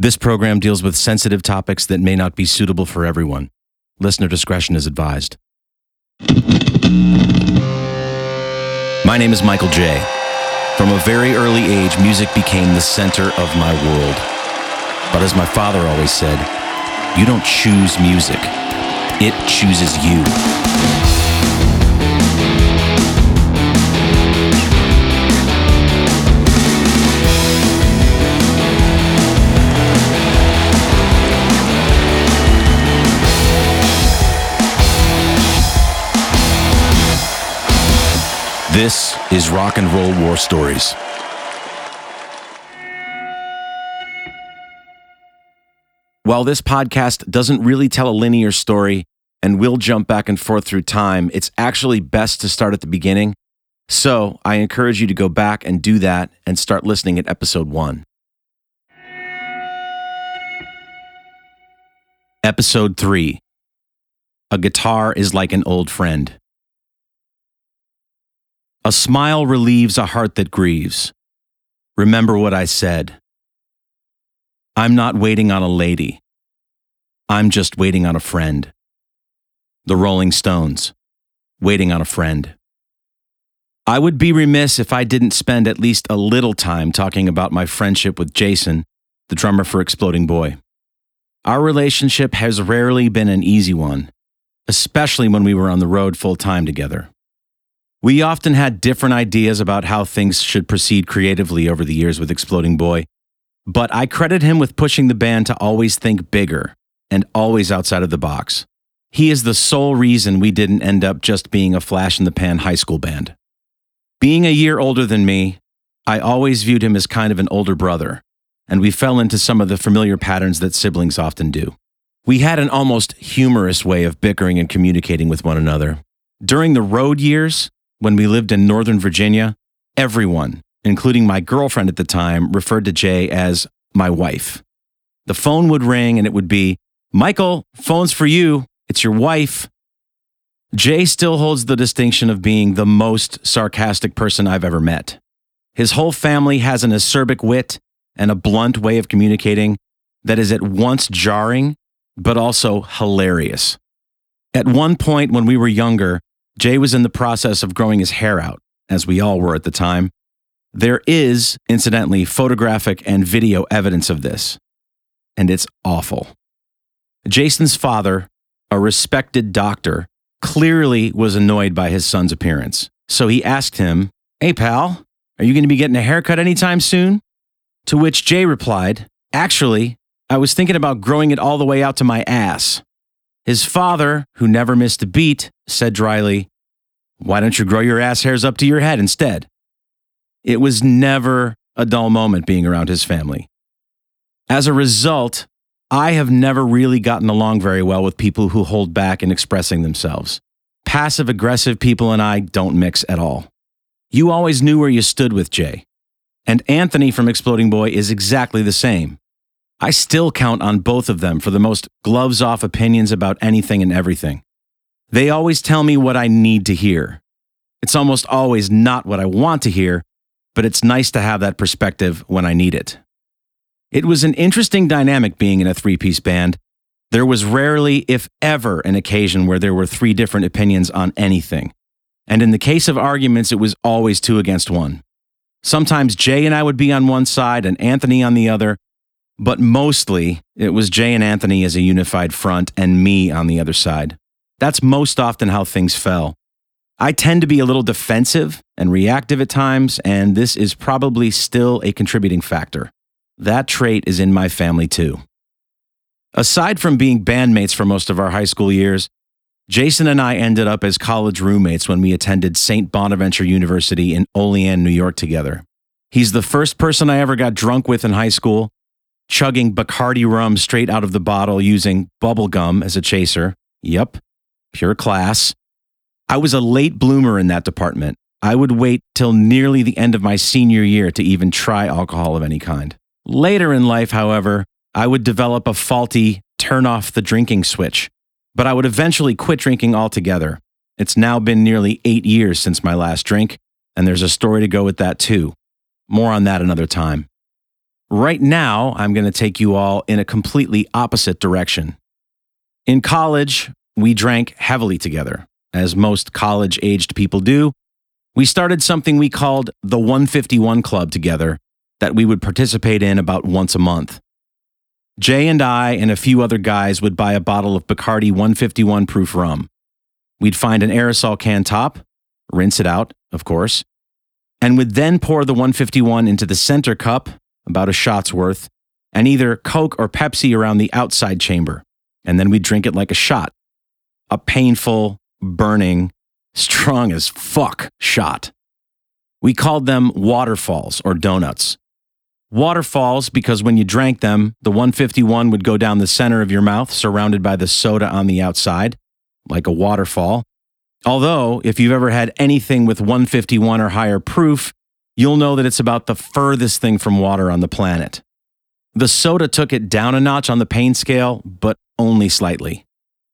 This program deals with sensitive topics that may not be suitable for everyone. Listener discretion is advised. My name is Michael J. From a very early age, music became the center of my world. But as my father always said, you don't choose music, it chooses you. This is Rock and Roll War Stories. While this podcast doesn't really tell a linear story and will jump back and forth through time, it's actually best to start at the beginning. So I encourage you to go back and do that and start listening at episode one. Episode three A guitar is like an old friend. A smile relieves a heart that grieves. Remember what I said. I'm not waiting on a lady. I'm just waiting on a friend. The Rolling Stones, waiting on a friend. I would be remiss if I didn't spend at least a little time talking about my friendship with Jason, the drummer for Exploding Boy. Our relationship has rarely been an easy one, especially when we were on the road full time together. We often had different ideas about how things should proceed creatively over the years with Exploding Boy, but I credit him with pushing the band to always think bigger and always outside of the box. He is the sole reason we didn't end up just being a flash in the pan high school band. Being a year older than me, I always viewed him as kind of an older brother, and we fell into some of the familiar patterns that siblings often do. We had an almost humorous way of bickering and communicating with one another. During the road years, when we lived in Northern Virginia, everyone, including my girlfriend at the time, referred to Jay as my wife. The phone would ring and it would be, Michael, phone's for you. It's your wife. Jay still holds the distinction of being the most sarcastic person I've ever met. His whole family has an acerbic wit and a blunt way of communicating that is at once jarring, but also hilarious. At one point when we were younger, Jay was in the process of growing his hair out, as we all were at the time. There is, incidentally, photographic and video evidence of this, and it's awful. Jason's father, a respected doctor, clearly was annoyed by his son's appearance. So he asked him, Hey, pal, are you going to be getting a haircut anytime soon? To which Jay replied, Actually, I was thinking about growing it all the way out to my ass. His father, who never missed a beat, said dryly, Why don't you grow your ass hairs up to your head instead? It was never a dull moment being around his family. As a result, I have never really gotten along very well with people who hold back in expressing themselves. Passive aggressive people and I don't mix at all. You always knew where you stood with Jay. And Anthony from Exploding Boy is exactly the same. I still count on both of them for the most gloves off opinions about anything and everything. They always tell me what I need to hear. It's almost always not what I want to hear, but it's nice to have that perspective when I need it. It was an interesting dynamic being in a three piece band. There was rarely, if ever, an occasion where there were three different opinions on anything. And in the case of arguments, it was always two against one. Sometimes Jay and I would be on one side and Anthony on the other, but mostly it was Jay and Anthony as a unified front and me on the other side. That's most often how things fell. I tend to be a little defensive and reactive at times, and this is probably still a contributing factor. That trait is in my family too. Aside from being bandmates for most of our high school years, Jason and I ended up as college roommates when we attended St. Bonaventure University in Olean, New York together. He's the first person I ever got drunk with in high school, chugging Bacardi rum straight out of the bottle using bubble gum as a chaser. Yep, pure class. I was a late bloomer in that department. I would wait till nearly the end of my senior year to even try alcohol of any kind. Later in life, however, I would develop a faulty turn off the drinking switch, but I would eventually quit drinking altogether. It's now been nearly eight years since my last drink, and there's a story to go with that too. More on that another time. Right now, I'm going to take you all in a completely opposite direction. In college, we drank heavily together, as most college aged people do. We started something we called the 151 Club together that we would participate in about once a month. Jay and I and a few other guys would buy a bottle of Bacardi 151 proof rum. We'd find an aerosol can top, rinse it out, of course, and would then pour the 151 into the center cup, about a shot's worth, and either Coke or Pepsi around the outside chamber and then we'd drink it like a shot. A painful, burning, strong as fuck shot. We called them waterfalls or donuts. Waterfalls because when you drank them, the 151 would go down the center of your mouth, surrounded by the soda on the outside, like a waterfall. Although, if you've ever had anything with 151 or higher proof, you'll know that it's about the furthest thing from water on the planet. The soda took it down a notch on the pain scale, but only slightly.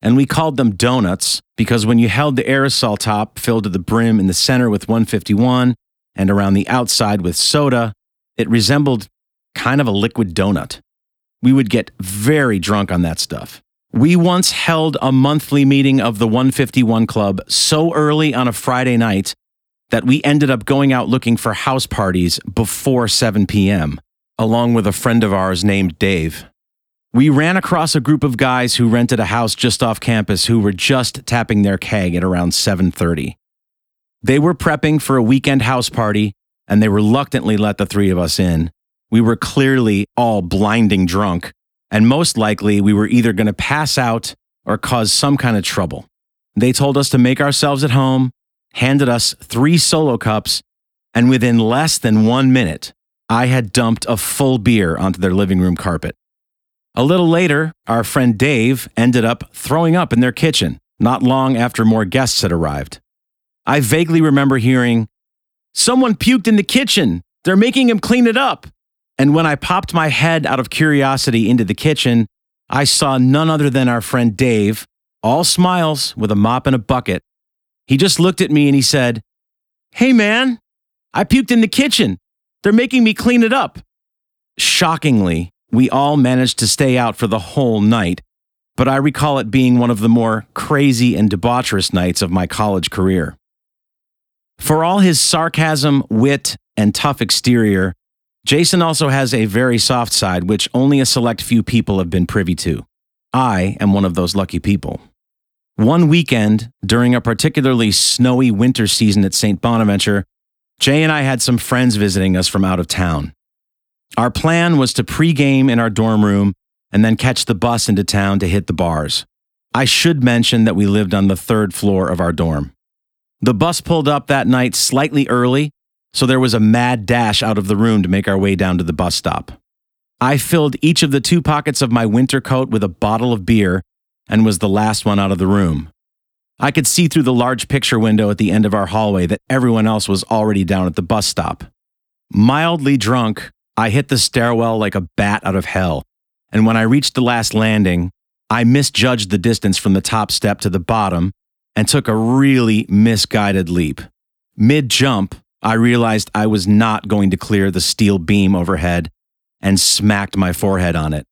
And we called them donuts because when you held the aerosol top filled to the brim in the center with 151 and around the outside with soda, it resembled kind of a liquid donut. We would get very drunk on that stuff. We once held a monthly meeting of the 151 Club so early on a Friday night that we ended up going out looking for house parties before 7 p.m., along with a friend of ours named Dave. We ran across a group of guys who rented a house just off campus who were just tapping their keg at around 7:30. They were prepping for a weekend house party and they reluctantly let the three of us in. We were clearly all blinding drunk, and most likely we were either going to pass out or cause some kind of trouble. They told us to make ourselves at home, handed us three solo cups, and within less than one minute, I had dumped a full beer onto their living room carpet. A little later, our friend Dave ended up throwing up in their kitchen, not long after more guests had arrived. I vaguely remember hearing, Someone puked in the kitchen. They're making him clean it up. And when I popped my head out of curiosity into the kitchen, I saw none other than our friend Dave, all smiles with a mop and a bucket. He just looked at me and he said, Hey man, I puked in the kitchen. They're making me clean it up. Shockingly, we all managed to stay out for the whole night, but I recall it being one of the more crazy and debaucherous nights of my college career. For all his sarcasm, wit, and tough exterior, Jason also has a very soft side, which only a select few people have been privy to. I am one of those lucky people. One weekend, during a particularly snowy winter season at St. Bonaventure, Jay and I had some friends visiting us from out of town. Our plan was to pregame in our dorm room and then catch the bus into town to hit the bars. I should mention that we lived on the third floor of our dorm. The bus pulled up that night slightly early, so there was a mad dash out of the room to make our way down to the bus stop. I filled each of the two pockets of my winter coat with a bottle of beer and was the last one out of the room. I could see through the large picture window at the end of our hallway that everyone else was already down at the bus stop. Mildly drunk, I hit the stairwell like a bat out of hell, and when I reached the last landing, I misjudged the distance from the top step to the bottom and took a really misguided leap. Mid jump, I realized I was not going to clear the steel beam overhead and smacked my forehead on it.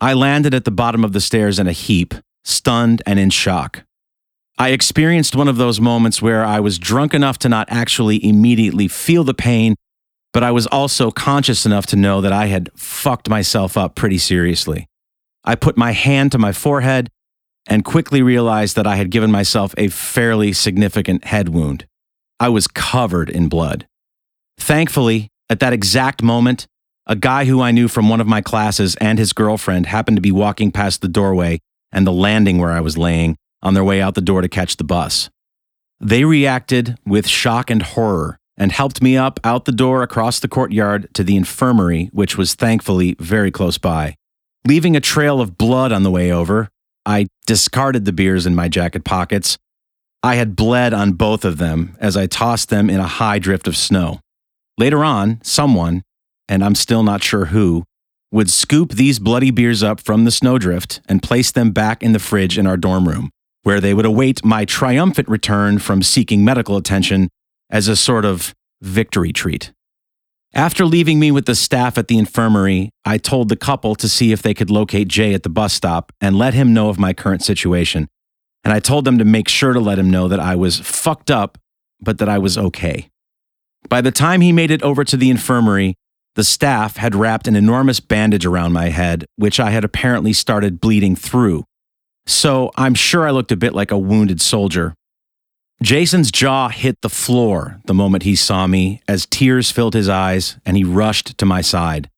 I landed at the bottom of the stairs in a heap, stunned and in shock. I experienced one of those moments where I was drunk enough to not actually immediately feel the pain but I was also conscious enough to know that I had fucked myself up pretty seriously. I put my hand to my forehead and quickly realized that I had given myself a fairly significant head wound. I was covered in blood. Thankfully, at that exact moment, a guy who I knew from one of my classes and his girlfriend happened to be walking past the doorway and the landing where I was laying on their way out the door to catch the bus. They reacted with shock and horror and helped me up out the door across the courtyard to the infirmary, which was thankfully very close by. Leaving a trail of blood on the way over, I discarded the beers in my jacket pockets. I had bled on both of them as I tossed them in a high drift of snow. Later on, someone, and I'm still not sure who, would scoop these bloody beers up from the snowdrift and place them back in the fridge in our dorm room, where they would await my triumphant return from seeking medical attention as a sort of victory treat. After leaving me with the staff at the infirmary, I told the couple to see if they could locate Jay at the bus stop and let him know of my current situation. And I told them to make sure to let him know that I was fucked up, but that I was okay. By the time he made it over to the infirmary, the staff had wrapped an enormous bandage around my head, which I had apparently started bleeding through. So I'm sure I looked a bit like a wounded soldier, Jason's jaw hit the floor the moment he saw me as tears filled his eyes and he rushed to my side.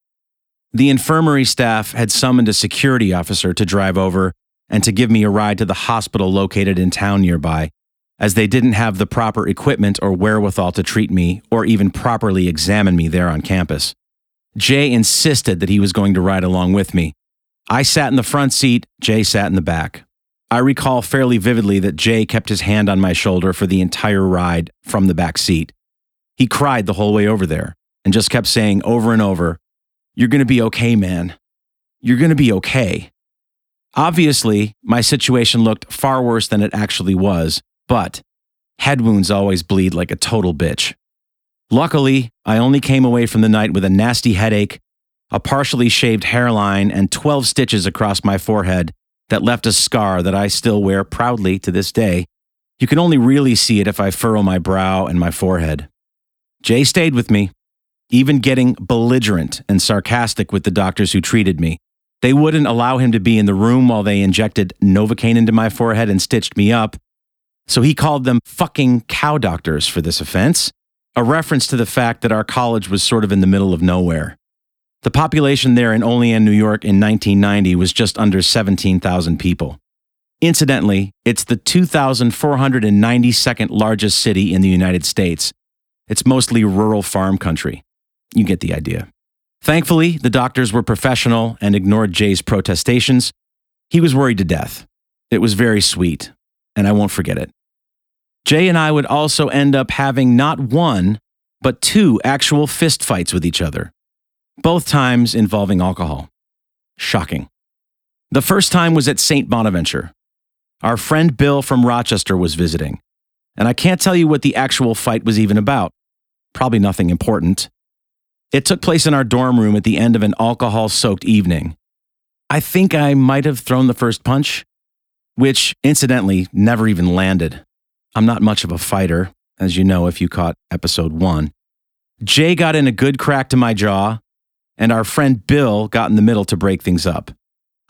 The infirmary staff had summoned a security officer to drive over and to give me a ride to the hospital located in town nearby, as they didn't have the proper equipment or wherewithal to treat me or even properly examine me there on campus. Jay insisted that he was going to ride along with me. I sat in the front seat, Jay sat in the back. I recall fairly vividly that Jay kept his hand on my shoulder for the entire ride from the back seat. He cried the whole way over there and just kept saying over and over, You're going to be okay, man. You're going to be okay. Obviously, my situation looked far worse than it actually was, but head wounds always bleed like a total bitch. Luckily, I only came away from the night with a nasty headache, a partially shaved hairline, and 12 stitches across my forehead that left a scar that I still wear proudly to this day. You can only really see it if I furrow my brow and my forehead. Jay stayed with me, even getting belligerent and sarcastic with the doctors who treated me. They wouldn't allow him to be in the room while they injected Novocaine into my forehead and stitched me up. So he called them fucking cow doctors for this offense, a reference to the fact that our college was sort of in the middle of nowhere. The population there in Olean, New York in 1990 was just under 17,000 people. Incidentally, it's the 2,492nd largest city in the United States. It's mostly rural farm country. You get the idea. Thankfully, the doctors were professional and ignored Jay's protestations. He was worried to death. It was very sweet, and I won't forget it. Jay and I would also end up having not one, but two actual fistfights with each other both times involving alcohol. Shocking. The first time was at St. Bonaventure. Our friend Bill from Rochester was visiting, and I can't tell you what the actual fight was even about. Probably nothing important. It took place in our dorm room at the end of an alcohol soaked evening. I think I might have thrown the first punch, which incidentally never even landed. I'm not much of a fighter, as you know if you caught episode one. Jay got in a good crack to my jaw, and our friend Bill got in the middle to break things up.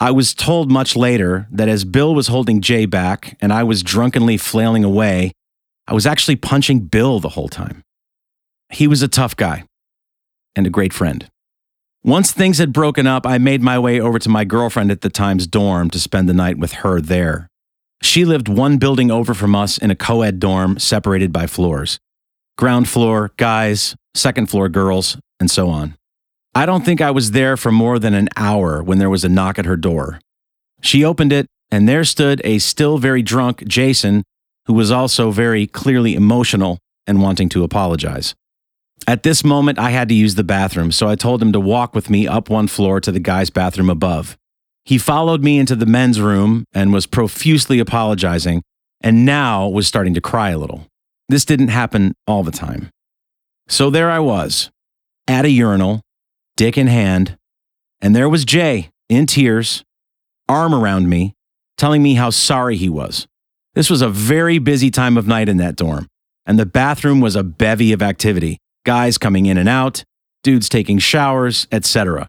I was told much later that as Bill was holding Jay back and I was drunkenly flailing away, I was actually punching Bill the whole time. He was a tough guy and a great friend. Once things had broken up, I made my way over to my girlfriend at the time's dorm to spend the night with her there. She lived one building over from us in a co ed dorm separated by floors ground floor, guys, second floor, girls, and so on. I don't think I was there for more than an hour when there was a knock at her door. She opened it, and there stood a still very drunk Jason, who was also very clearly emotional and wanting to apologize. At this moment, I had to use the bathroom, so I told him to walk with me up one floor to the guy's bathroom above. He followed me into the men's room and was profusely apologizing, and now was starting to cry a little. This didn't happen all the time. So there I was, at a urinal, dick in hand, and there was Jay in tears, arm around me, telling me how sorry he was. This was a very busy time of night in that dorm, and the bathroom was a bevy of activity guys coming in and out, dudes taking showers, etc.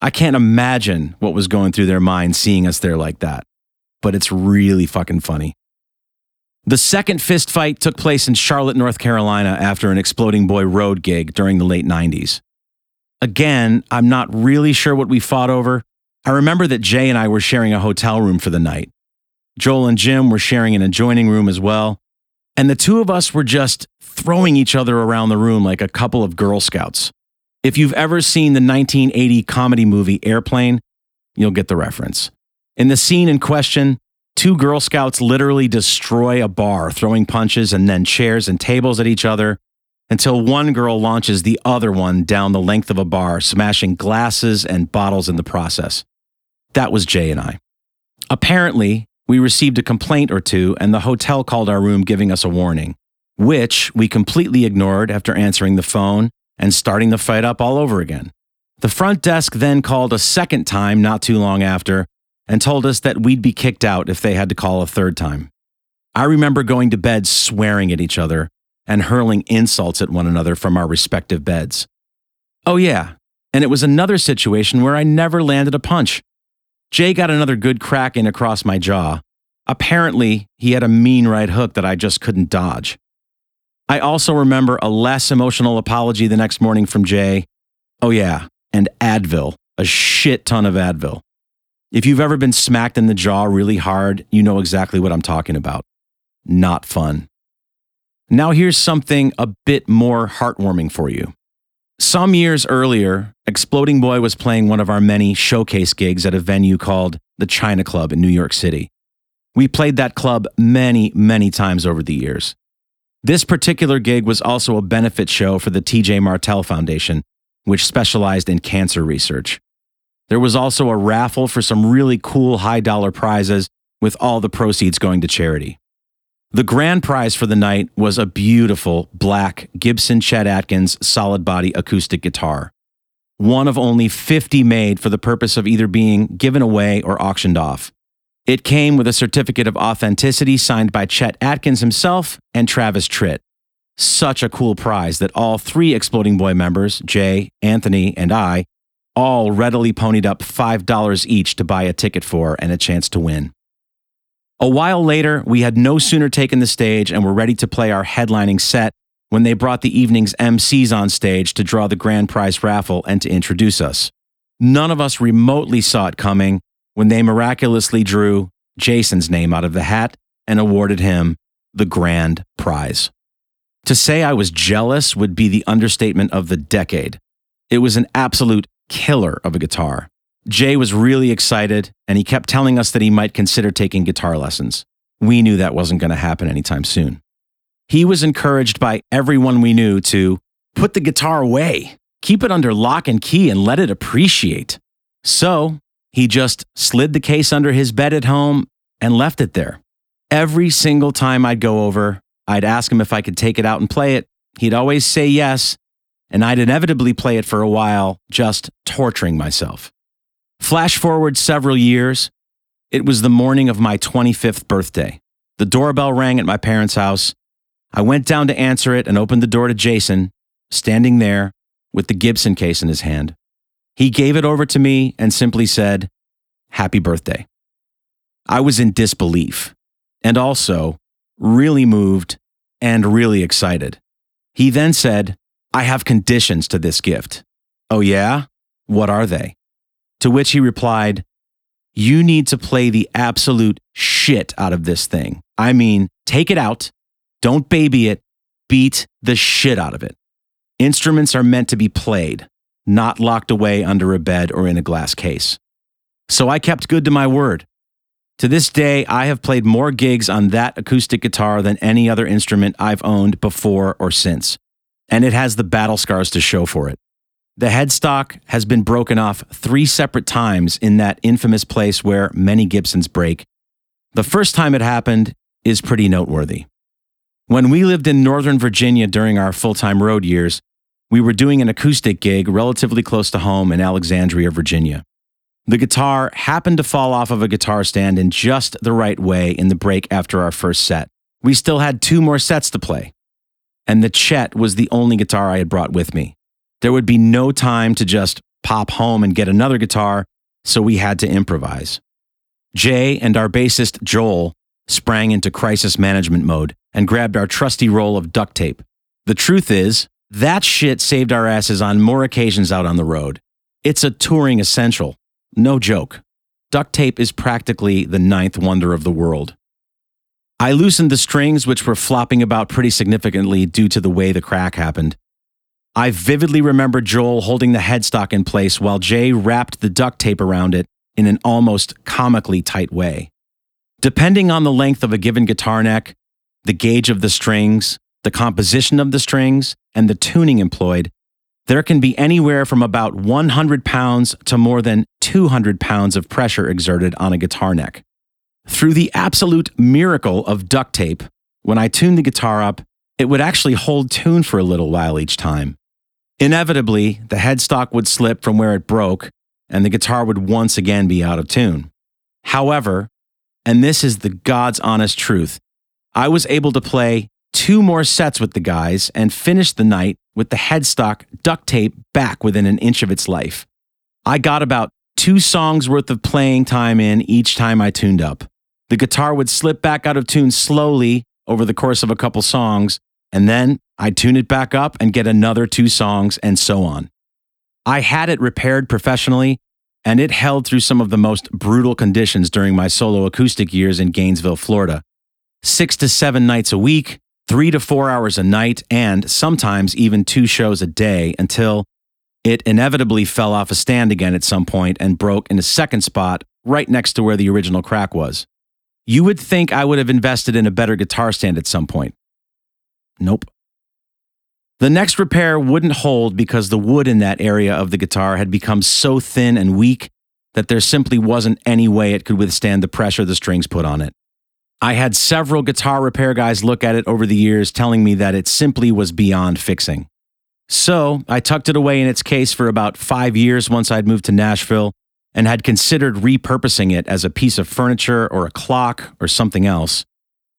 I can't imagine what was going through their minds seeing us there like that, but it's really fucking funny. The second fist fight took place in Charlotte, North Carolina after an Exploding Boy Road gig during the late 90s. Again, I'm not really sure what we fought over. I remember that Jay and I were sharing a hotel room for the night. Joel and Jim were sharing an adjoining room as well. And the two of us were just throwing each other around the room like a couple of Girl Scouts. If you've ever seen the 1980 comedy movie Airplane, you'll get the reference. In the scene in question, two Girl Scouts literally destroy a bar, throwing punches and then chairs and tables at each other until one girl launches the other one down the length of a bar, smashing glasses and bottles in the process. That was Jay and I. Apparently, we received a complaint or two, and the hotel called our room giving us a warning, which we completely ignored after answering the phone and starting the fight up all over again. The front desk then called a second time not too long after and told us that we'd be kicked out if they had to call a third time. I remember going to bed swearing at each other and hurling insults at one another from our respective beds. Oh, yeah, and it was another situation where I never landed a punch. Jay got another good crack in across my jaw. Apparently, he had a mean right hook that I just couldn't dodge. I also remember a less emotional apology the next morning from Jay. Oh, yeah, and Advil, a shit ton of Advil. If you've ever been smacked in the jaw really hard, you know exactly what I'm talking about. Not fun. Now, here's something a bit more heartwarming for you. Some years earlier, Exploding Boy was playing one of our many showcase gigs at a venue called the China Club in New York City. We played that club many, many times over the years. This particular gig was also a benefit show for the TJ Martell Foundation, which specialized in cancer research. There was also a raffle for some really cool high dollar prizes, with all the proceeds going to charity. The grand prize for the night was a beautiful black Gibson Chet Atkins solid body acoustic guitar, one of only 50 made for the purpose of either being given away or auctioned off. It came with a certificate of authenticity signed by Chet Atkins himself and Travis Tritt. Such a cool prize that all three Exploding Boy members, Jay, Anthony, and I, all readily ponied up $5 each to buy a ticket for and a chance to win. A while later, we had no sooner taken the stage and were ready to play our headlining set when they brought the evening's MCs on stage to draw the grand prize raffle and to introduce us. None of us remotely saw it coming when they miraculously drew Jason's name out of the hat and awarded him the grand prize. To say I was jealous would be the understatement of the decade. It was an absolute killer of a guitar. Jay was really excited, and he kept telling us that he might consider taking guitar lessons. We knew that wasn't going to happen anytime soon. He was encouraged by everyone we knew to put the guitar away, keep it under lock and key, and let it appreciate. So he just slid the case under his bed at home and left it there. Every single time I'd go over, I'd ask him if I could take it out and play it. He'd always say yes, and I'd inevitably play it for a while, just torturing myself. Flash forward several years. It was the morning of my 25th birthday. The doorbell rang at my parents' house. I went down to answer it and opened the door to Jason, standing there with the Gibson case in his hand. He gave it over to me and simply said, Happy birthday. I was in disbelief and also really moved and really excited. He then said, I have conditions to this gift. Oh, yeah? What are they? To which he replied, You need to play the absolute shit out of this thing. I mean, take it out, don't baby it, beat the shit out of it. Instruments are meant to be played, not locked away under a bed or in a glass case. So I kept good to my word. To this day, I have played more gigs on that acoustic guitar than any other instrument I've owned before or since, and it has the battle scars to show for it. The headstock has been broken off three separate times in that infamous place where many Gibsons break. The first time it happened is pretty noteworthy. When we lived in Northern Virginia during our full time road years, we were doing an acoustic gig relatively close to home in Alexandria, Virginia. The guitar happened to fall off of a guitar stand in just the right way in the break after our first set. We still had two more sets to play, and the Chet was the only guitar I had brought with me. There would be no time to just pop home and get another guitar, so we had to improvise. Jay and our bassist Joel sprang into crisis management mode and grabbed our trusty roll of duct tape. The truth is, that shit saved our asses on more occasions out on the road. It's a touring essential. No joke. Duct tape is practically the ninth wonder of the world. I loosened the strings, which were flopping about pretty significantly due to the way the crack happened, I vividly remember Joel holding the headstock in place while Jay wrapped the duct tape around it in an almost comically tight way. Depending on the length of a given guitar neck, the gauge of the strings, the composition of the strings, and the tuning employed, there can be anywhere from about 100 pounds to more than 200 pounds of pressure exerted on a guitar neck. Through the absolute miracle of duct tape, when I tuned the guitar up, it would actually hold tune for a little while each time. Inevitably, the headstock would slip from where it broke, and the guitar would once again be out of tune. However, and this is the God's honest truth, I was able to play two more sets with the guys and finished the night with the headstock duct tape back within an inch of its life. I got about two songs worth of playing time in each time I tuned up. The guitar would slip back out of tune slowly over the course of a couple songs, and then I'd tune it back up and get another two songs, and so on. I had it repaired professionally, and it held through some of the most brutal conditions during my solo acoustic years in Gainesville, Florida. Six to seven nights a week, three to four hours a night, and sometimes even two shows a day until it inevitably fell off a stand again at some point and broke in a second spot right next to where the original crack was. You would think I would have invested in a better guitar stand at some point. Nope. The next repair wouldn't hold because the wood in that area of the guitar had become so thin and weak that there simply wasn't any way it could withstand the pressure the strings put on it. I had several guitar repair guys look at it over the years, telling me that it simply was beyond fixing. So I tucked it away in its case for about five years once I'd moved to Nashville and had considered repurposing it as a piece of furniture or a clock or something else.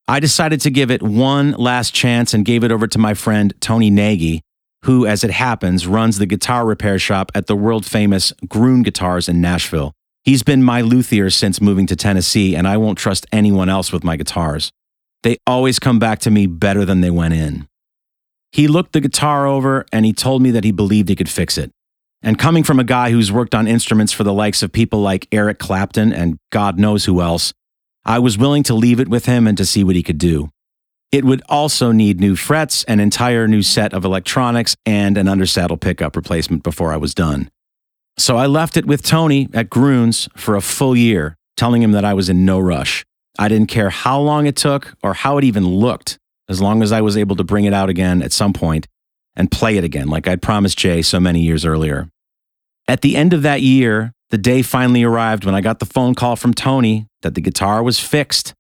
I decided to give it one last chance and gave it over to my friend Tony Nagy, who, as it happens, runs the guitar repair shop at the world famous Gruhn Guitars in Nashville. He's been my luthier since moving to Tennessee, and I won't trust anyone else with my guitars. They always come back to me better than they went in. He looked the guitar over and he told me that he believed he could fix it. And coming from a guy who's worked on instruments for the likes of people like Eric Clapton and God knows who else, I was willing to leave it with him and to see what he could do. It would also need new frets, an entire new set of electronics, and an undersaddle pickup replacement before I was done. So I left it with Tony at Gruhn's for a full year, telling him that I was in no rush. I didn't care how long it took or how it even looked, as long as I was able to bring it out again at some point and play it again, like I'd promised Jay so many years earlier. At the end of that year, the day finally arrived when I got the phone call from Tony that the guitar was fixed.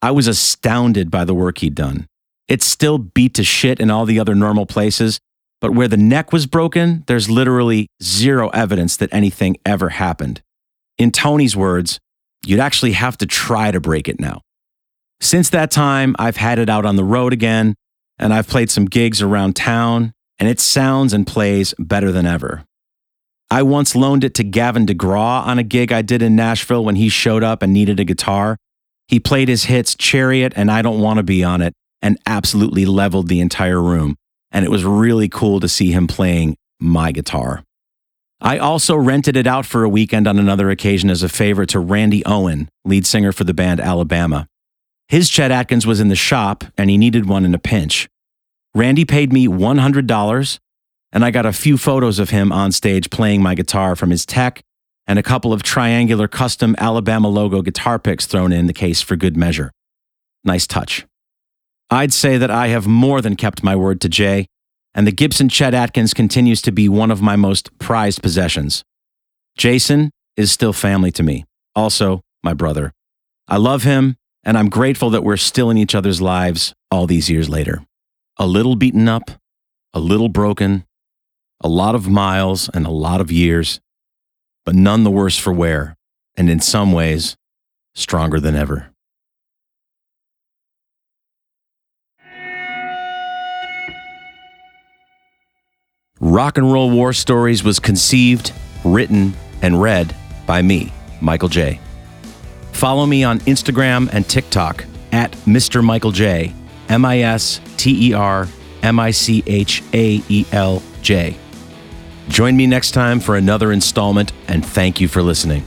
I was astounded by the work he'd done. It still beat to shit in all the other normal places, but where the neck was broken, there's literally zero evidence that anything ever happened. In Tony's words, you'd actually have to try to break it now. Since that time, I've had it out on the road again, and I've played some gigs around town, and it sounds and plays better than ever. I once loaned it to Gavin DeGraw on a gig I did in Nashville when he showed up and needed a guitar. He played his hits Chariot and I Don't Want to Be on it and absolutely leveled the entire room. And it was really cool to see him playing my guitar. I also rented it out for a weekend on another occasion as a favor to Randy Owen, lead singer for the band Alabama. His Chet Atkins was in the shop and he needed one in a pinch. Randy paid me $100 and I got a few photos of him on stage playing my guitar from his tech and a couple of triangular custom Alabama logo guitar picks thrown in the case for good measure. Nice touch. I'd say that I have more than kept my word to Jay, and the Gibson Chet Atkins continues to be one of my most prized possessions. Jason is still family to me, also my brother. I love him, and I'm grateful that we're still in each other's lives all these years later. A little beaten up, a little broken, a lot of miles and a lot of years, but none the worse for wear, and in some ways, stronger than ever. Rock and Roll War Stories was conceived, written, and read by me, Michael J. Follow me on Instagram and TikTok at Mr. Michael J, M I S T E R M I C H A E L J. Join me next time for another installment, and thank you for listening.